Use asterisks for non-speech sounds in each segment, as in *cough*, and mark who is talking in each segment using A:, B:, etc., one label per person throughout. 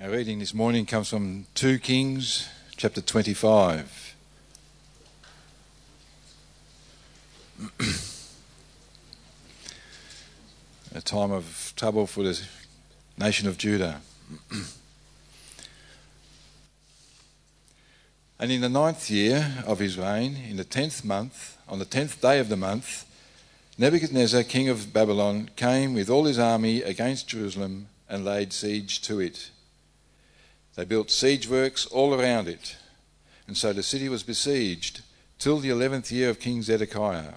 A: Our reading this morning comes from 2 Kings chapter 25. *clears throat* A time of trouble for the nation of Judah. *clears throat* and in the ninth year of his reign, in the tenth month, on the tenth day of the month, Nebuchadnezzar, king of Babylon, came with all his army against Jerusalem and laid siege to it. They built siege works all around it, and so the city was besieged till the eleventh year of King Zedekiah.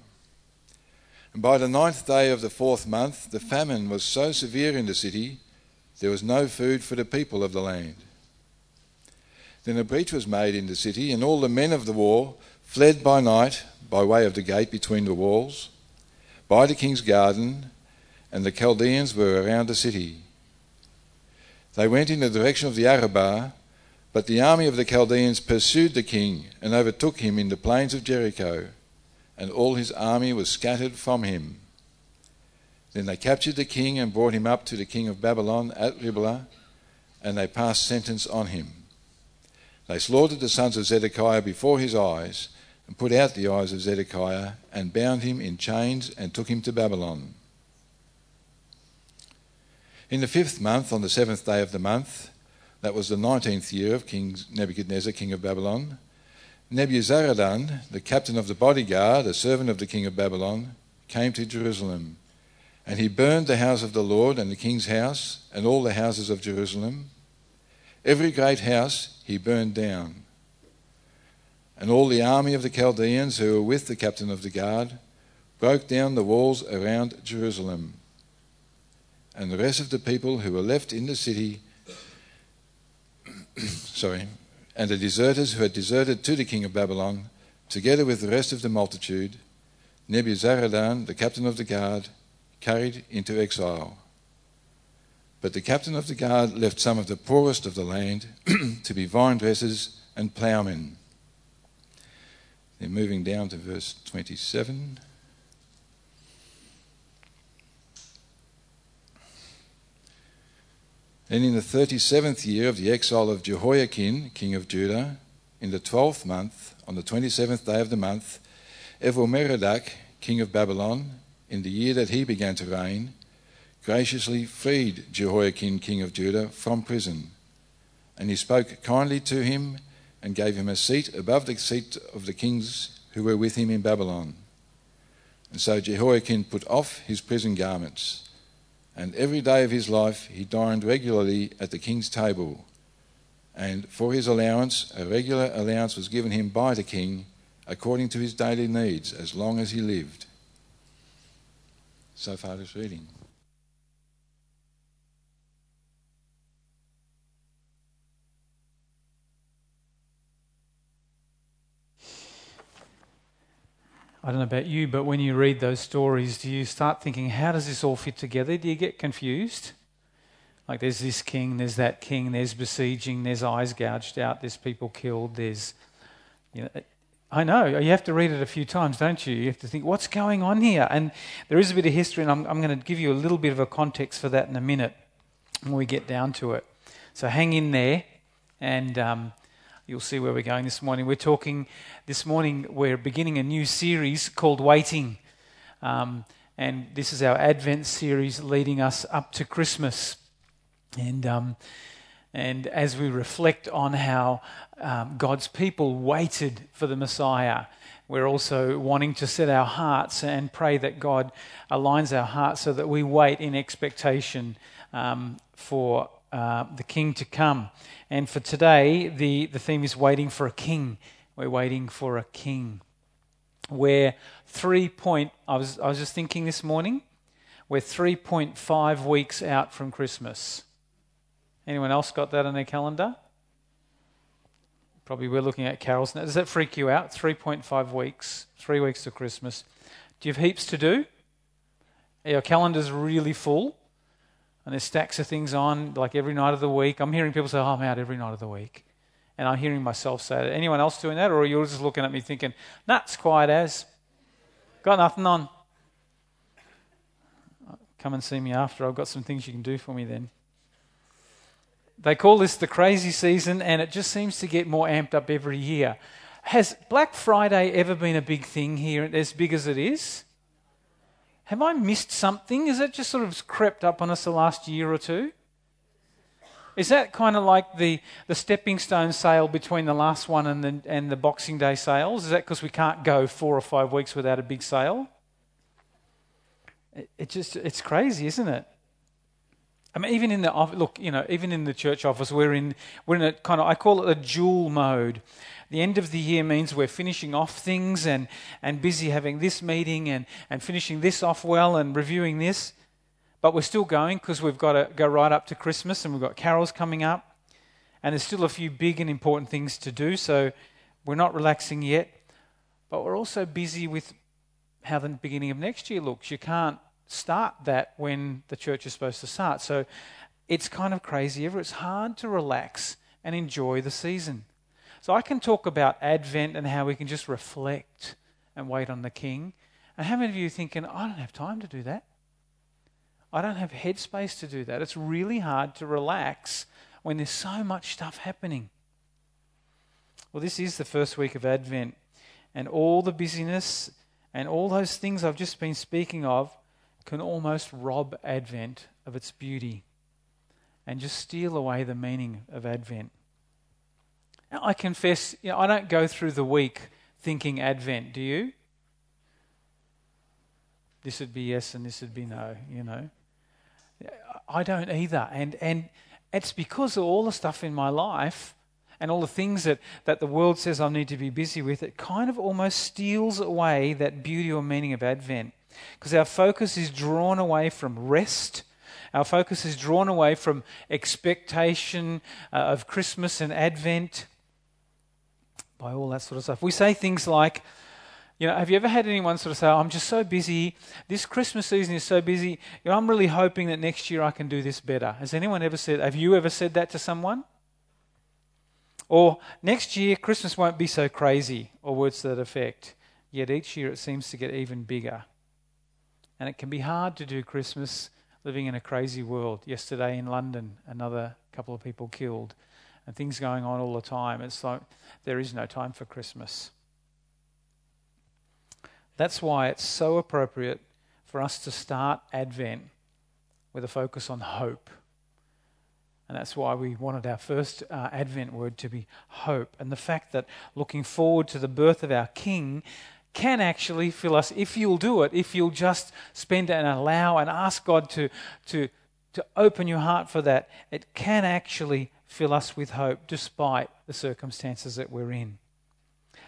A: And by the ninth day of the fourth month, the famine was so severe in the city, there was no food for the people of the land. Then a breach was made in the city, and all the men of the war fled by night by way of the gate between the walls, by the king's garden, and the Chaldeans were around the city. They went in the direction of the Arabah, but the army of the Chaldeans pursued the king and overtook him in the plains of Jericho, and all his army was scattered from him. Then they captured the king and brought him up to the king of Babylon at Riblah, and they passed sentence on him. They slaughtered the sons of Zedekiah before his eyes, and put out the eyes of Zedekiah, and bound him in chains, and took him to Babylon. In the fifth month, on the seventh day of the month, that was the nineteenth year of King Nebuchadnezzar, king of Babylon, Nebuzaradan, the captain of the bodyguard, a servant of the king of Babylon, came to Jerusalem. And he burned the house of the Lord and the king's house and all the houses of Jerusalem. Every great house he burned down. And all the army of the Chaldeans who were with the captain of the guard broke down the walls around Jerusalem and the rest of the people who were left in the city, *coughs* sorry, and the deserters who had deserted to the king of Babylon, together with the rest of the multitude, Nebuzaradan, the captain of the guard, carried into exile. But the captain of the guard left some of the poorest of the land *coughs* to be vine dressers and ploughmen. Then moving down to verse 27. Then in the thirty seventh year of the exile of Jehoiakim, king of Judah, in the twelfth month, on the twenty seventh day of the month, Evil-Merodach, king of Babylon, in the year that he began to reign, graciously freed Jehoiakim, king of Judah, from prison. And he spoke kindly to him and gave him a seat above the seat of the kings who were with him in Babylon. And so Jehoiakim put off his prison garments and every day of his life he dined regularly at the king's table. And for his allowance, a regular allowance was given him by the king according to his daily needs as long as he lived. So far, this reading.
B: I don't know about you, but when you read those stories, do you start thinking, how does this all fit together? Do you get confused? Like there's this king, there's that king, there's besieging, there's eyes gouged out, there's people killed, there's, you know, I know, you have to read it a few times, don't you? You have to think, what's going on here? And there is a bit of history, and I'm, I'm going to give you a little bit of a context for that in a minute when we get down to it. So hang in there, and um, You'll see where we're going this morning. We're talking this morning, we're beginning a new series called Waiting. Um, and this is our Advent series leading us up to Christmas. And, um, and as we reflect on how um, God's people waited for the Messiah, we're also wanting to set our hearts and pray that God aligns our hearts so that we wait in expectation um, for uh, the King to come. And for today, the, the theme is waiting for a king. We're waiting for a king. We're three point, I was, I was just thinking this morning, we're 3.5 weeks out from Christmas. Anyone else got that on their calendar? Probably we're looking at carols now. Does that freak you out? 3.5 weeks, three weeks to Christmas. Do you have heaps to do? Your calendar's really full? And there's stacks of things on like every night of the week. I'm hearing people say, oh, I'm out every night of the week. And I'm hearing myself say that. Anyone else doing that? Or you're just looking at me thinking, that's quiet as. Got nothing on. Come and see me after. I've got some things you can do for me then. They call this the crazy season, and it just seems to get more amped up every year. Has Black Friday ever been a big thing here, as big as it is? Have I missed something? Is it just sort of crept up on us the last year or two? Is that kind of like the, the stepping stone sale between the last one and the, and the Boxing Day sales? Is that because we can't go four or five weeks without a big sale? It, it just it's crazy, isn't it? I mean, even in the look, you know, even in the church office, we're in we're in a kind of I call it a dual mode. The end of the year means we're finishing off things and and busy having this meeting and and finishing this off well and reviewing this, but we're still going because we've got to go right up to Christmas and we've got carols coming up, and there's still a few big and important things to do. So we're not relaxing yet, but we're also busy with how the beginning of next year looks. You can't start that when the church is supposed to start. So it's kind of crazy. It's hard to relax and enjoy the season. So I can talk about Advent and how we can just reflect and wait on the King. And how many of you thinking, I don't have time to do that? I don't have headspace to do that. It's really hard to relax when there's so much stuff happening. Well, this is the first week of Advent, and all the busyness and all those things I've just been speaking of can almost rob Advent of its beauty and just steal away the meaning of Advent. Now, I confess, you know, I don't go through the week thinking Advent, do you? This would be yes and this would be no, you know. I don't either. And, and it's because of all the stuff in my life and all the things that, that the world says I need to be busy with, it kind of almost steals away that beauty or meaning of Advent. Because our focus is drawn away from rest. Our focus is drawn away from expectation uh, of Christmas and Advent by all that sort of stuff. We say things like, you know, have you ever had anyone sort of say, I'm just so busy. This Christmas season is so busy. You know, I'm really hoping that next year I can do this better. Has anyone ever said, have you ever said that to someone? Or next year, Christmas won't be so crazy, or words to that effect. Yet each year it seems to get even bigger. And it can be hard to do Christmas living in a crazy world. Yesterday in London, another couple of people killed, and things going on all the time. It's like there is no time for Christmas. That's why it's so appropriate for us to start Advent with a focus on hope. And that's why we wanted our first uh, Advent word to be hope. And the fact that looking forward to the birth of our King can actually fill us if you'll do it, if you'll just spend and allow and ask God to, to, to open your heart for that. It can actually fill us with hope despite the circumstances that we're in.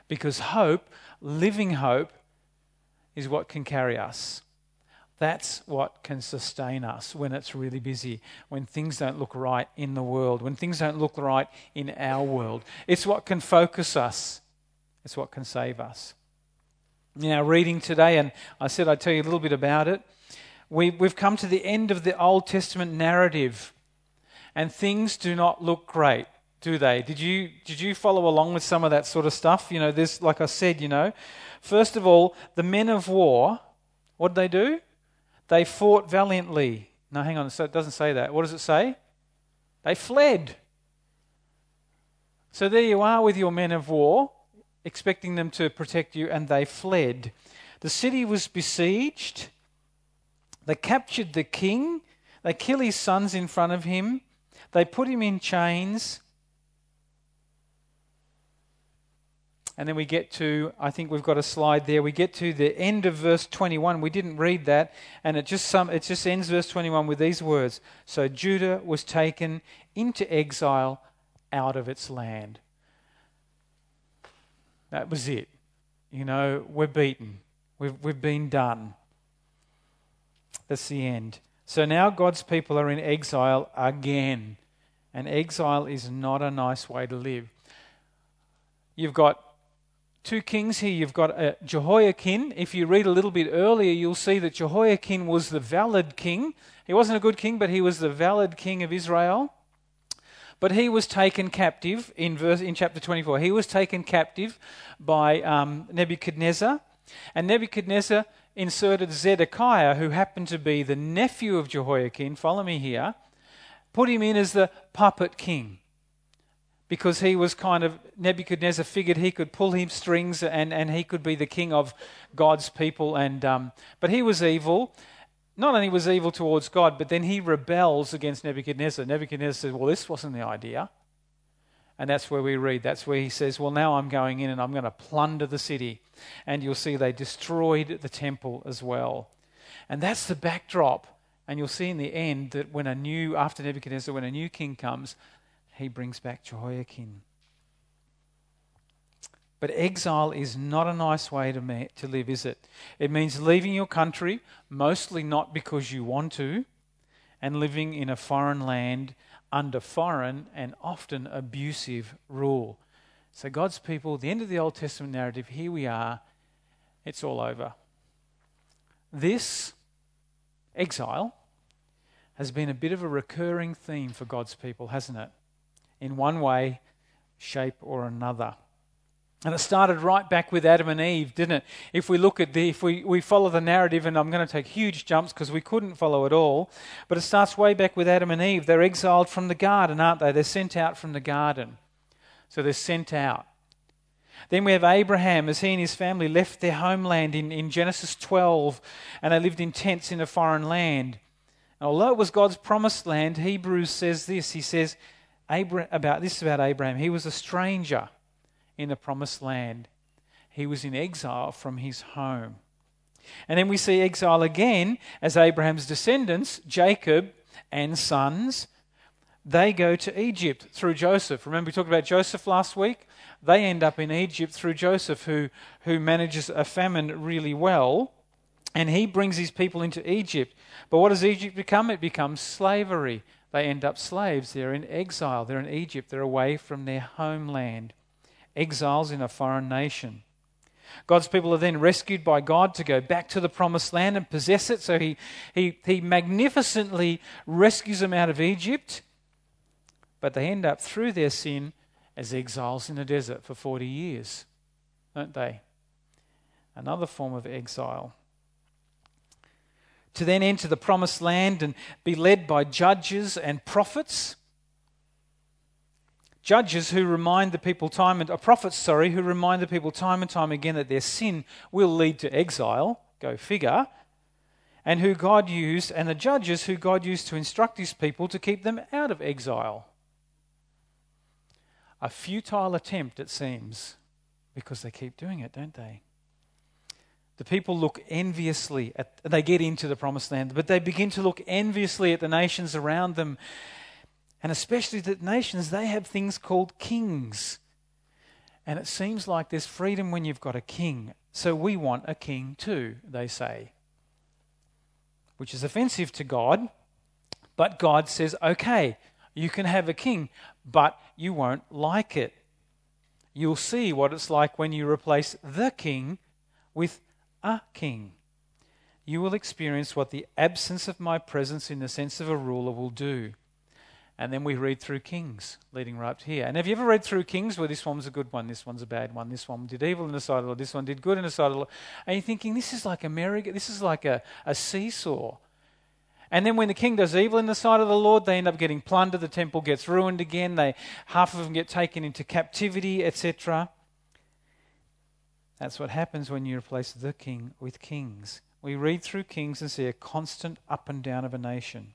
B: Because hope, living hope, is what can carry us. That's what can sustain us when it's really busy, when things don't look right in the world, when things don't look right in our world. It's what can focus us, it's what can save us in our reading today, and I said I'd tell you a little bit about it. We, we've come to the end of the Old Testament narrative, and things do not look great, do they? Did you, did you follow along with some of that sort of stuff? You know, this, like I said, you know, first of all, the men of war, what did they do? They fought valiantly. No, hang on, so it doesn't say that. What does it say? They fled. So there you are with your men of war expecting them to protect you, and they fled. The city was besieged. They captured the king. They kill his sons in front of him. They put him in chains. And then we get to, I think we've got a slide there. We get to the end of verse 21. We didn't read that, and it just some, it just ends verse 21 with these words. So Judah was taken into exile out of its land. That was it. You know, we're beaten. We've, we've been done. That's the end. So now God's people are in exile again. And exile is not a nice way to live. You've got two kings here. You've got uh, Jehoiakim. If you read a little bit earlier, you'll see that Jehoiakim was the valid king. He wasn't a good king, but he was the valid king of Israel. But he was taken captive in, verse, in chapter 24. He was taken captive by um, Nebuchadnezzar. And Nebuchadnezzar inserted Zedekiah, who happened to be the nephew of Jehoiakim, follow me here, put him in as the puppet king because he was kind of, Nebuchadnezzar figured he could pull him strings and, and he could be the king of God's people. And, um, but he was evil. Not only was evil towards God, but then he rebels against Nebuchadnezzar. Nebuchadnezzar says, Well, this wasn't the idea. And that's where we read. That's where he says, Well, now I'm going in and I'm going to plunder the city. And you'll see they destroyed the temple as well. And that's the backdrop. And you'll see in the end that when a new, after Nebuchadnezzar, when a new king comes, he brings back Jehoiakim. But exile is not a nice way to, to live, is it? It means leaving your country, mostly not because you want to, and living in a foreign land under foreign and often abusive rule. So, God's people, the end of the Old Testament narrative, here we are, it's all over. This exile has been a bit of a recurring theme for God's people, hasn't it? in one way, shape, or another. And it started right back with Adam and Eve, didn't it? If we look at the, if we, we follow the narrative, and I'm going to take huge jumps because we couldn't follow it all, but it starts way back with Adam and Eve. They're exiled from the garden, aren't they? They're sent out from the garden. So they're sent out. Then we have Abraham as he and his family left their homeland in, in Genesis 12 and they lived in tents in a foreign land. And although it was God's promised land, Hebrews says this He says, Abraham, about this about Abraham. He was a stranger in the promised land. He was in exile from his home. And then we see exile again as Abraham's descendants, Jacob and sons, they go to Egypt through Joseph. Remember, we talked about Joseph last week? They end up in Egypt through Joseph, who, who manages a famine really well. And he brings his people into Egypt. But what does Egypt become? It becomes slavery. They end up slaves. They're in exile. They're in Egypt. They're away from their homeland. Exiles in a foreign nation. God's people are then rescued by God to go back to the promised land and possess it. So he, he, he magnificently rescues them out of Egypt. But they end up through their sin as exiles in the desert for 40 years, don't they? Another form of exile to then enter the promised land and be led by judges and prophets. Judges who remind the people time and uh, prophets, sorry, who remind the people time and time again that their sin will lead to exile, go figure, and who God used, and the judges who God used to instruct his people to keep them out of exile. A futile attempt, it seems, because they keep doing it, don't they? The people look enviously at, they get into the promised land, but they begin to look enviously at the nations around them. And especially the nations, they have things called kings. And it seems like there's freedom when you've got a king. So we want a king too, they say. Which is offensive to God. But God says, okay, you can have a king, but you won't like it. You'll see what it's like when you replace the king with a king. You will experience what the absence of my presence in the sense of a ruler will do. And then we read through Kings, leading right up to here. And have you ever read through Kings where this one was a good one, this one's a bad one, this one did evil in the sight of the Lord, this one did good in the sight of the Lord? And you're thinking, this is like a merry, this is like a, a seesaw. And then when the king does evil in the sight of the Lord, they end up getting plundered. The temple gets ruined again. They half of them get taken into captivity, etc. That's what happens when you replace the king with kings. We read through kings and see a constant up and down of a nation.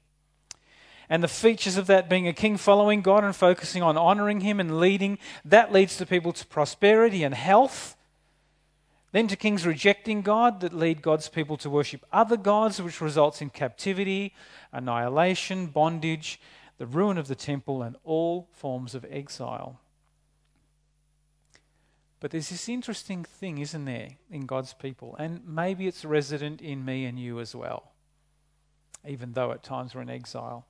B: And the features of that being a king following God and focusing on honoring him and leading, that leads to people to prosperity and health. Then to kings rejecting God that lead God's people to worship other gods, which results in captivity, annihilation, bondage, the ruin of the temple, and all forms of exile. But there's this interesting thing, isn't there, in God's people? And maybe it's resident in me and you as well, even though at times we're in exile.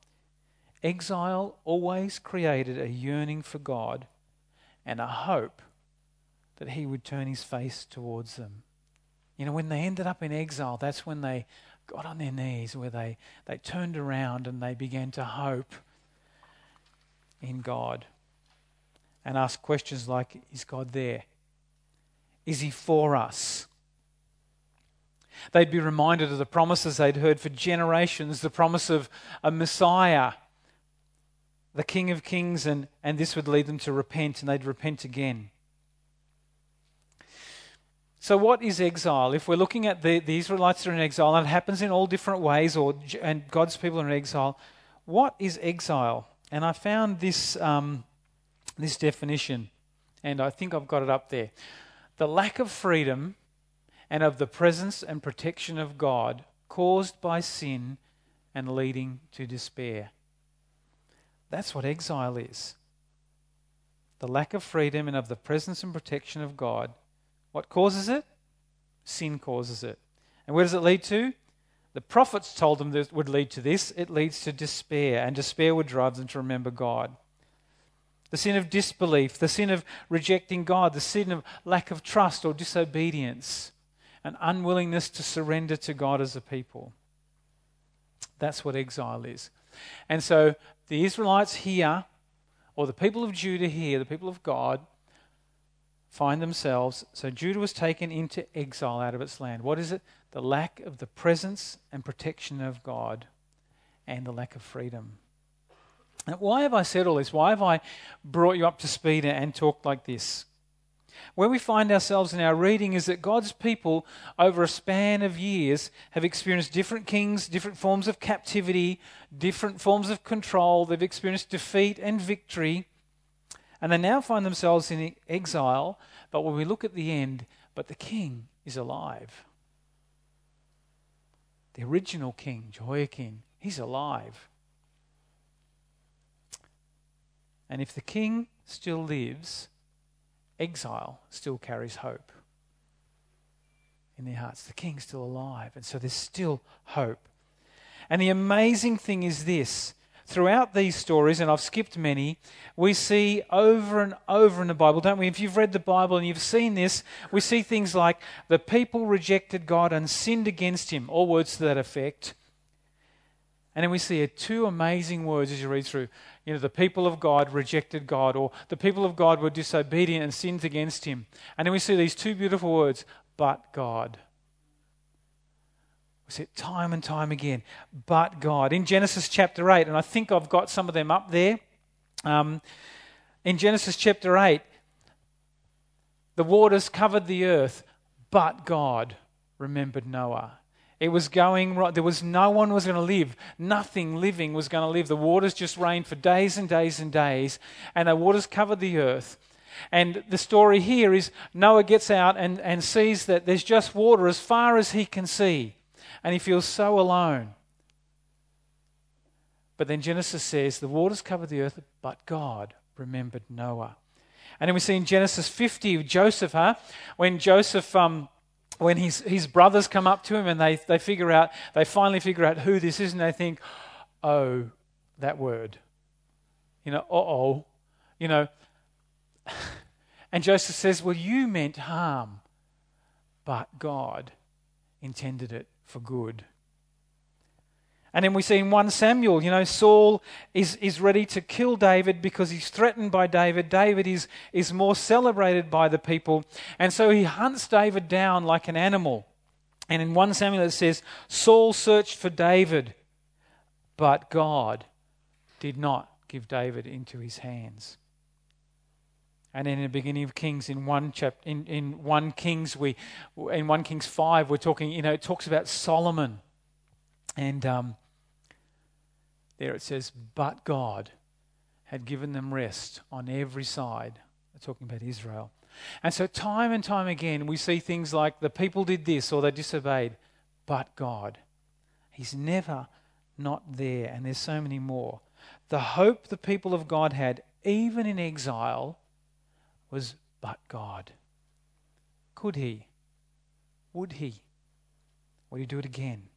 B: Exile always created a yearning for God and a hope that He would turn His face towards them. You know, when they ended up in exile, that's when they got on their knees, where they, they turned around and they began to hope in God and ask questions like Is God there? Is he for us? They'd be reminded of the promises they'd heard for generations the promise of a Messiah the King of Kings, and, and this would lead them to repent, and they'd repent again. So, what is exile? If we're looking at the, the Israelites are in exile, and it happens in all different ways, or and God's people are in exile, what is exile? And I found this um, this definition, and I think I've got it up there: the lack of freedom and of the presence and protection of God caused by sin and leading to despair. That's what exile is. The lack of freedom and of the presence and protection of God what causes it? Sin causes it. And where does it lead to? The prophets told them that would lead to this. It leads to despair, and despair would drive them to remember God. The sin of disbelief, the sin of rejecting God, the sin of lack of trust or disobedience, an unwillingness to surrender to God as a people. That's what exile is. And so the Israelites here, or the people of Judah here, the people of God, find themselves. So Judah was taken into exile out of its land. What is it? The lack of the presence and protection of God and the lack of freedom. Now, why have I said all this? Why have I brought you up to speed and talked like this? Where we find ourselves in our reading is that God's people, over a span of years, have experienced different kings, different forms of captivity, different forms of control. They've experienced defeat and victory. And they now find themselves in exile. But when we look at the end, but the king is alive. The original king, Jehoiakim, he's alive. And if the king still lives, exile still carries hope in their hearts. The king's still alive, and so there's still hope. And the amazing thing is this throughout these stories, and I've skipped many, we see over and over in the Bible, don't we? If you've read the Bible and you've seen this, we see things like the people rejected God and sinned against him, all words to that effect. And then we see two amazing words as you read through. You know, the people of God rejected God, or the people of God were disobedient and sinned against him. And then we see these two beautiful words, but God. We see it time and time again. But God. In Genesis chapter 8, and I think I've got some of them up there. Um, in Genesis chapter 8, the waters covered the earth, but God remembered Noah. It was going right. There was no one was going to live. Nothing living was going to live. The waters just rained for days and days and days, and the waters covered the earth. And the story here is Noah gets out and, and sees that there's just water as far as he can see and he feels so alone. But then Genesis says, The waters covered the earth, but God remembered Noah. And then we see in Genesis 50, Joseph, huh? When Joseph, um, when his, his brothers come up to him and they, they figure out, they finally figure out who this is, and they think, oh, that word. You know, uh oh. You know, *laughs* and Joseph says, well, you meant harm, but God intended it for good. And then we see in 1 Samuel, you know, Saul is, is ready to kill David because he's threatened by David. David is, is more celebrated by the people. And so he hunts David down like an animal. And in 1 Samuel it says, Saul searched for David, but God did not give David into his hands. And in the beginning of Kings, in one chapter, in, in one Kings, we, in one Kings five, we're talking. You know, it talks about Solomon, and um, there it says, "But God had given them rest on every side." They're talking about Israel, and so time and time again, we see things like the people did this or they disobeyed, but God, He's never not there, and there's so many more. The hope the people of God had, even in exile was but God. Could he? Would he? Would he do it again?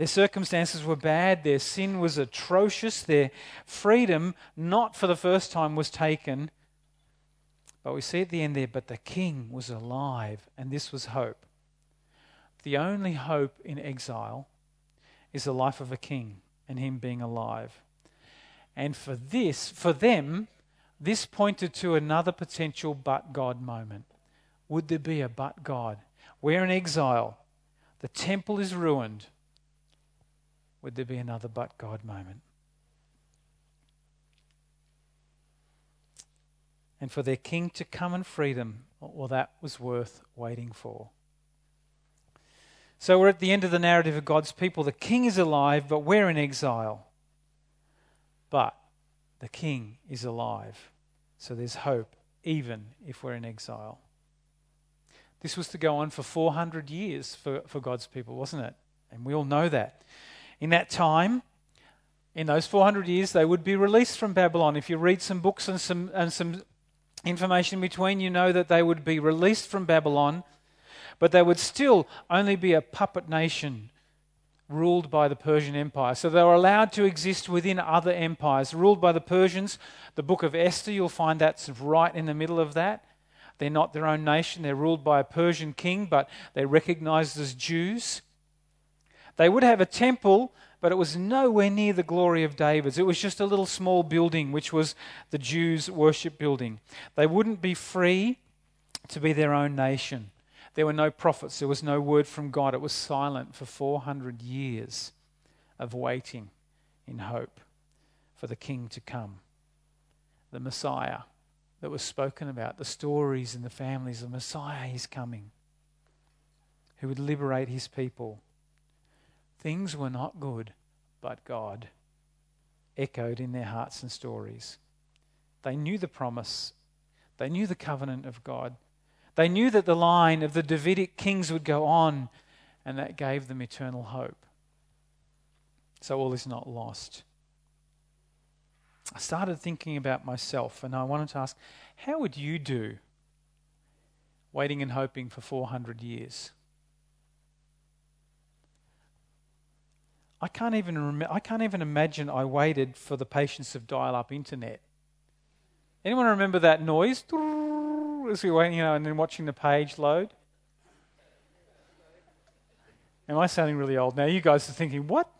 B: Their circumstances were bad, their sin was atrocious, their freedom, not for the first time, was taken. But we see at the end there, but the king was alive, and this was hope. The only hope in exile is the life of a king and him being alive. And for this, for them, this pointed to another potential but God moment. Would there be a but God? We're in exile. The temple is ruined. Would there be another but God moment? and for their king to come and free them, well, that was worth waiting for. So we're at the end of the narrative of God's people. The king is alive, but we're in exile. But the king is alive. So there's hope, even if we're in exile. This was to go on for 400 years for, for God's people, wasn't it? And we all know that. In that time, in those 400 years, they would be released from Babylon. If you read some books and some, and some information in between, you know that they would be released from Babylon, but they would still only be a puppet nation ruled by the Persian Empire. So they were allowed to exist within other empires, ruled by the Persians. The book of Esther, you'll find that's right in the middle of that. They're not their own nation, they're ruled by a Persian king, but they're recognized as Jews. They would have a temple but it was nowhere near the glory of David's. It was just a little small building, which was the Jews' worship building. They wouldn't be free to be their own nation. There were no prophets, there was no word from God. It was silent for 400 years of waiting in hope for the king to come, the Messiah that was spoken about, the stories and the families. The Messiah is coming who would liberate his people Things were not good, but God echoed in their hearts and stories. They knew the promise, they knew the covenant of God. They knew that the line of the Davidic kings would go on, and that gave them eternal hope. So all is not lost. I started thinking about myself, and I wanted to ask how would you do waiting and hoping for 400 years? I can't even rem- I can't even imagine I waited for the patience of dial-up internet. Anyone remember that noise as we waiting, you know, and then watching the page load? Am I sounding really old now? You guys are thinking, what?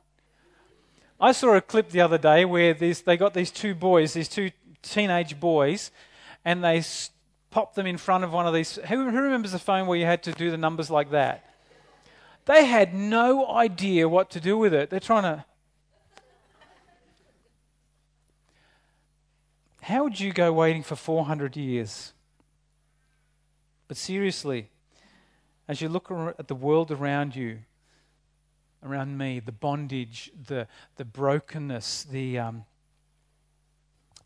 B: I saw a clip the other day where they got these two boys, these two teenage boys, and they popped them in front of one of these. Who, who remembers the phone where you had to do the numbers like that? They had no idea what to do with it. They're trying to. How would you go waiting for 400 years? But seriously, as you look at the world around you, around me, the bondage, the, the brokenness, the um,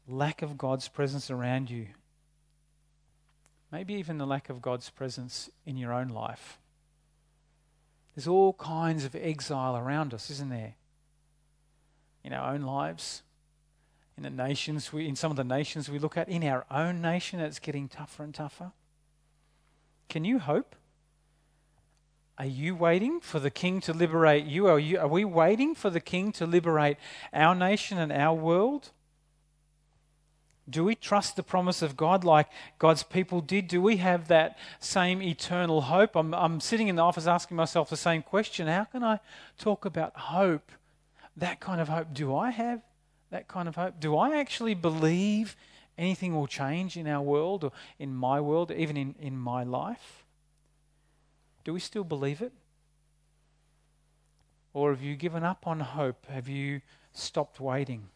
B: lack of God's presence around you, maybe even the lack of God's presence in your own life. There's all kinds of exile around us, isn't there? In our own lives, in the nations, we, in some of the nations we look at, in our own nation, it's getting tougher and tougher. Can you hope? Are you waiting for the king to liberate you? Are, you? are we waiting for the king to liberate our nation and our world? Do we trust the promise of God like God's people did? Do we have that same eternal hope? I'm, I'm sitting in the office asking myself the same question How can I talk about hope? That kind of hope. Do I have that kind of hope? Do I actually believe anything will change in our world or in my world, even in, in my life? Do we still believe it? Or have you given up on hope? Have you stopped waiting?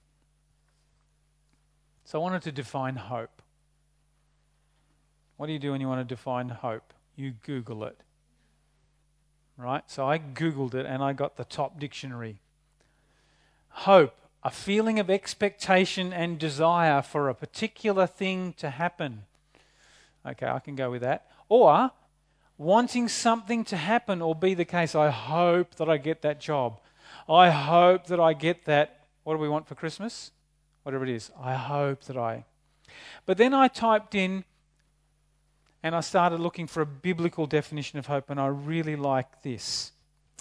B: So I wanted to define hope. What do you do when you want to define hope? You Google it. Right? So I Googled it and I got the top dictionary. Hope, a feeling of expectation and desire for a particular thing to happen. Okay, I can go with that. Or wanting something to happen or be the case. I hope that I get that job. I hope that I get that. What do we want for Christmas? Whatever it is. I hope that I. But then I typed in and I started looking for a biblical definition of hope, and I really like this.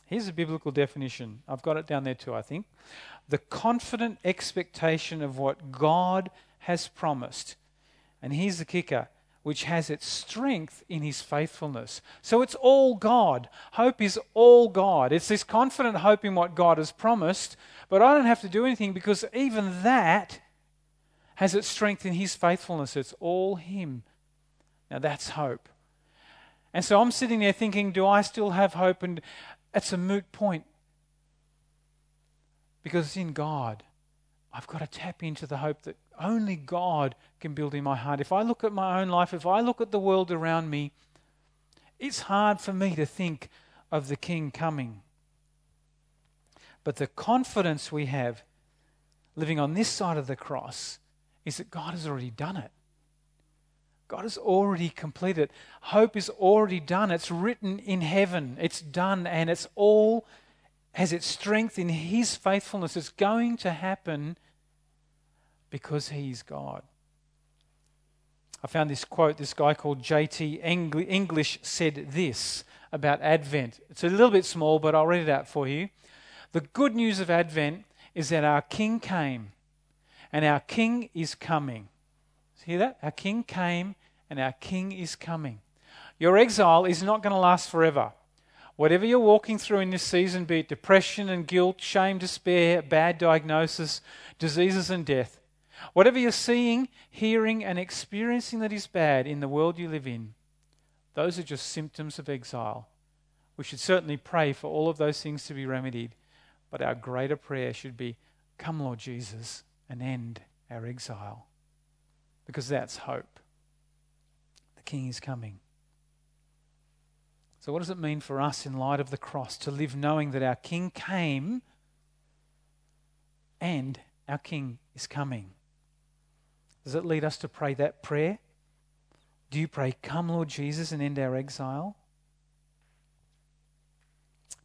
B: Here's a biblical definition. I've got it down there too, I think. The confident expectation of what God has promised. And here's the kicker which has its strength in his faithfulness. So it's all God. Hope is all God. It's this confident hope in what God has promised, but I don't have to do anything because even that has its strength in his faithfulness. It's all him. Now that's hope. And so I'm sitting there thinking, do I still have hope? And it's a moot point because it's in God. I've got to tap into the hope that only God can build in my heart. If I look at my own life, if I look at the world around me, it's hard for me to think of the King coming. But the confidence we have living on this side of the cross is that God has already done it. God has already completed. It. Hope is already done. It's written in heaven. It's done, and it's all has its strength in His faithfulness. It's going to happen because He's God. I found this quote. This guy called J.T. English said this about Advent. It's a little bit small, but I'll read it out for you. The good news of Advent is that our King came, and our King is coming. See that? Our King came, and our King is coming. Your exile is not going to last forever. Whatever you're walking through in this season, be it depression and guilt, shame, despair, bad diagnosis, diseases, and death, whatever you're seeing, hearing, and experiencing that is bad in the world you live in, those are just symptoms of exile. We should certainly pray for all of those things to be remedied, but our greater prayer should be Come, Lord Jesus, and end our exile. Because that's hope. The King is coming. So, what does it mean for us in light of the cross to live knowing that our King came and our King is coming? Does it lead us to pray that prayer? Do you pray, Come, Lord Jesus, and end our exile?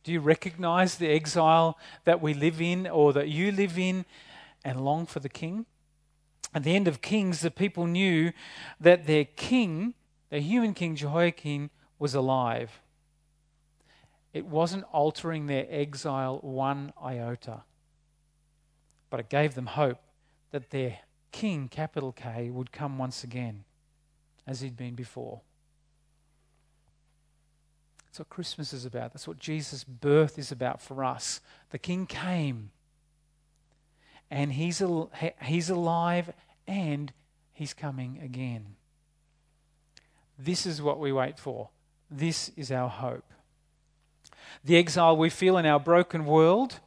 B: Do you recognize the exile that we live in or that you live in and long for the King? At the end of Kings, the people knew that their king, their human king Jehoiakim, was alive it wasn't altering their exile one iota, but it gave them hope that their king, capital K, would come once again as he'd been before. That's what Christmas is about. That's what Jesus' birth is about for us. The king came, and he's, al- he's alive, and he's coming again. This is what we wait for. This is our hope the exile we feel in our broken world.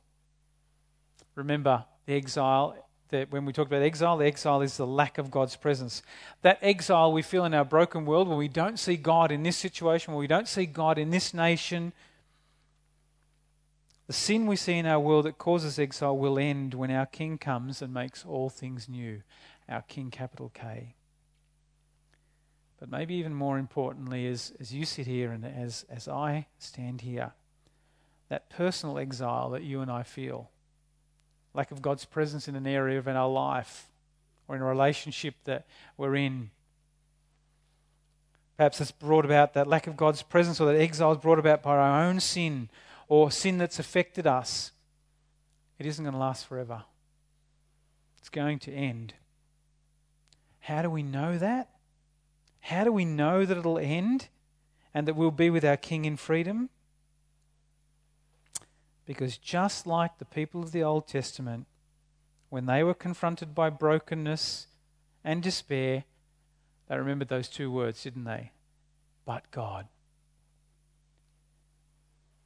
B: Remember, the exile, that when we talk about exile, the exile is the lack of God's presence. That exile we feel in our broken world, where we don't see God in this situation, where we don't see God in this nation, the sin we see in our world that causes exile will end when our King comes and makes all things new. Our King, capital K. But maybe even more importantly, as, as you sit here and as, as I stand here, that personal exile that you and I feel, lack of God's presence in an area of our life or in a relationship that we're in. Perhaps it's brought about that lack of God's presence or that exile is brought about by our own sin or sin that's affected us. It isn't going to last forever. It's going to end. How do we know that? How do we know that it'll end and that we'll be with our King in freedom? Because just like the people of the Old Testament, when they were confronted by brokenness and despair, they remembered those two words, didn't they? But God.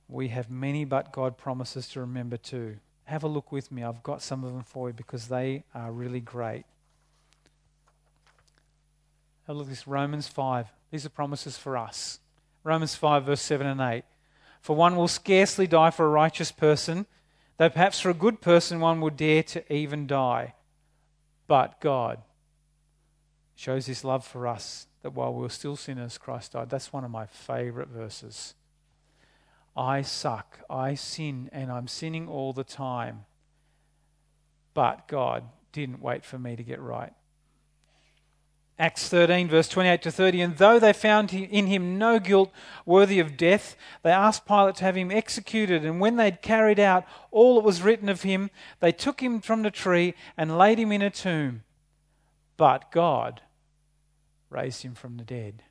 B: We have many but God promises to remember too. Have a look with me. I've got some of them for you because they are really great. Have a look at this Romans 5. These are promises for us. Romans 5, verse 7 and 8. For one will scarcely die for a righteous person, though perhaps for a good person one would dare to even die. But God shows his love for us that while we were still sinners, Christ died. That's one of my favorite verses. I suck, I sin, and I'm sinning all the time. But God didn't wait for me to get right. Acts 13, verse 28 to 30. And though they found in him no guilt worthy of death, they asked Pilate to have him executed. And when they'd carried out all that was written of him, they took him from the tree and laid him in a tomb. But God raised him from the dead.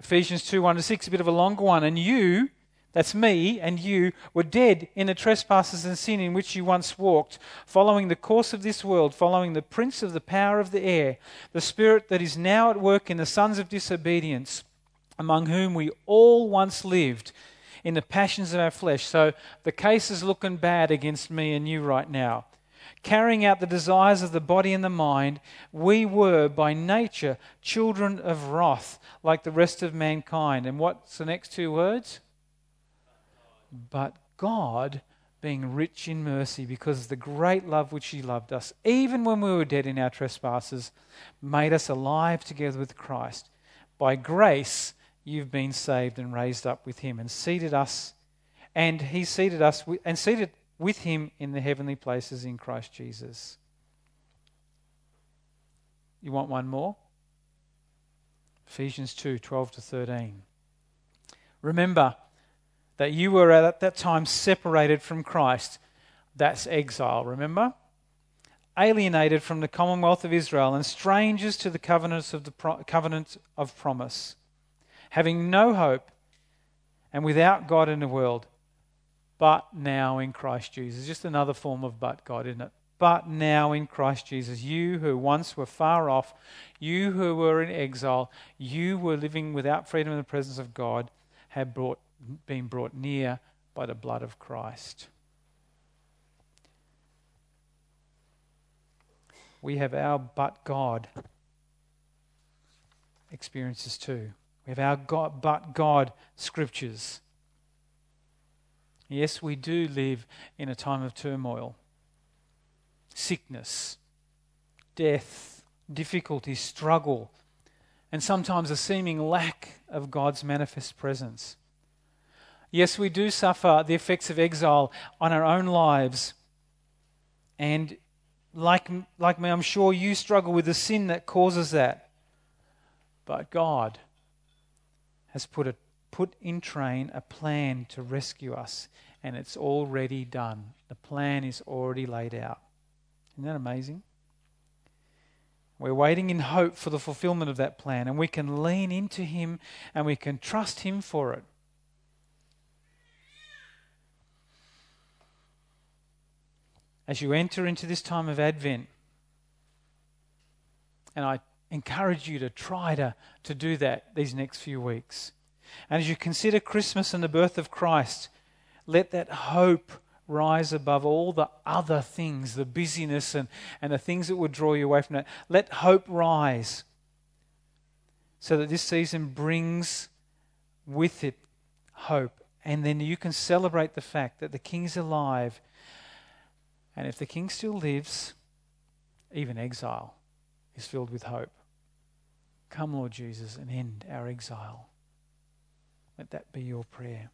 B: Ephesians 2 1 to 6, a bit of a longer one. And you, that's me and you, were dead in the trespasses and sin in which you once walked, following the course of this world, following the prince of the power of the air, the spirit that is now at work in the sons of disobedience, among whom we all once lived in the passions of our flesh. So the case is looking bad against me and you right now. carrying out the desires of the body and the mind, we were by nature children of wrath, like the rest of mankind. And what's the next two words? But God, being rich in mercy, because of the great love which He loved us, even when we were dead in our trespasses, made us alive together with Christ. By grace, you've been saved and raised up with Him, and seated us, and He seated us, and seated with him in the heavenly places in Christ Jesus. You want one more? Ephesians 2 12 to 13. Remember that you were at that time separated from Christ. That's exile, remember? Alienated from the commonwealth of Israel and strangers to the covenants of the pro- covenant of promise, having no hope and without God in the world but now in Christ Jesus. Just another form of but God, isn't it? But now in Christ Jesus. You who once were far off, you who were in exile, you were living without freedom in the presence of God, have brought, been brought near by the blood of Christ. We have our but God experiences too. We have our God, but God scriptures. Yes, we do live in a time of turmoil, sickness, death, difficulty, struggle, and sometimes a seeming lack of God's manifest presence. Yes, we do suffer the effects of exile on our own lives. And like, like me, I'm sure you struggle with the sin that causes that. But God has put a put in train a plan to rescue us, and it's already done. The plan is already laid out. Isn't that amazing? We're waiting in hope for the fulfillment of that plan, and we can lean into Him and we can trust Him for it. As you enter into this time of Advent, and I encourage you to try to, to do that these next few weeks. And as you consider Christmas and the birth of Christ, let that hope rise above all the other things, the busyness and, and the things that would draw you away from it. Let hope rise so that this season brings with it hope. And then you can celebrate the fact that the King's alive. And if the King still lives, even exile is filled with hope. Come, Lord Jesus, and end our exile. Let that be your prayer.